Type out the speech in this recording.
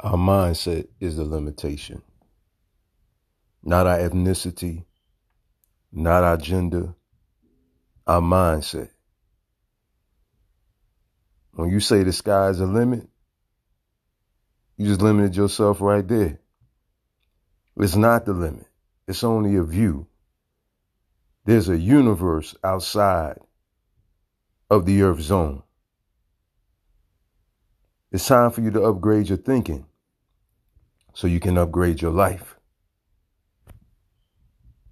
Our mindset is the limitation. Not our ethnicity, not our gender, our mindset. When you say the sky is a limit, you just limited yourself right there. It's not the limit. It's only a view. There's a universe outside of the earth zone. It's time for you to upgrade your thinking so you can upgrade your life.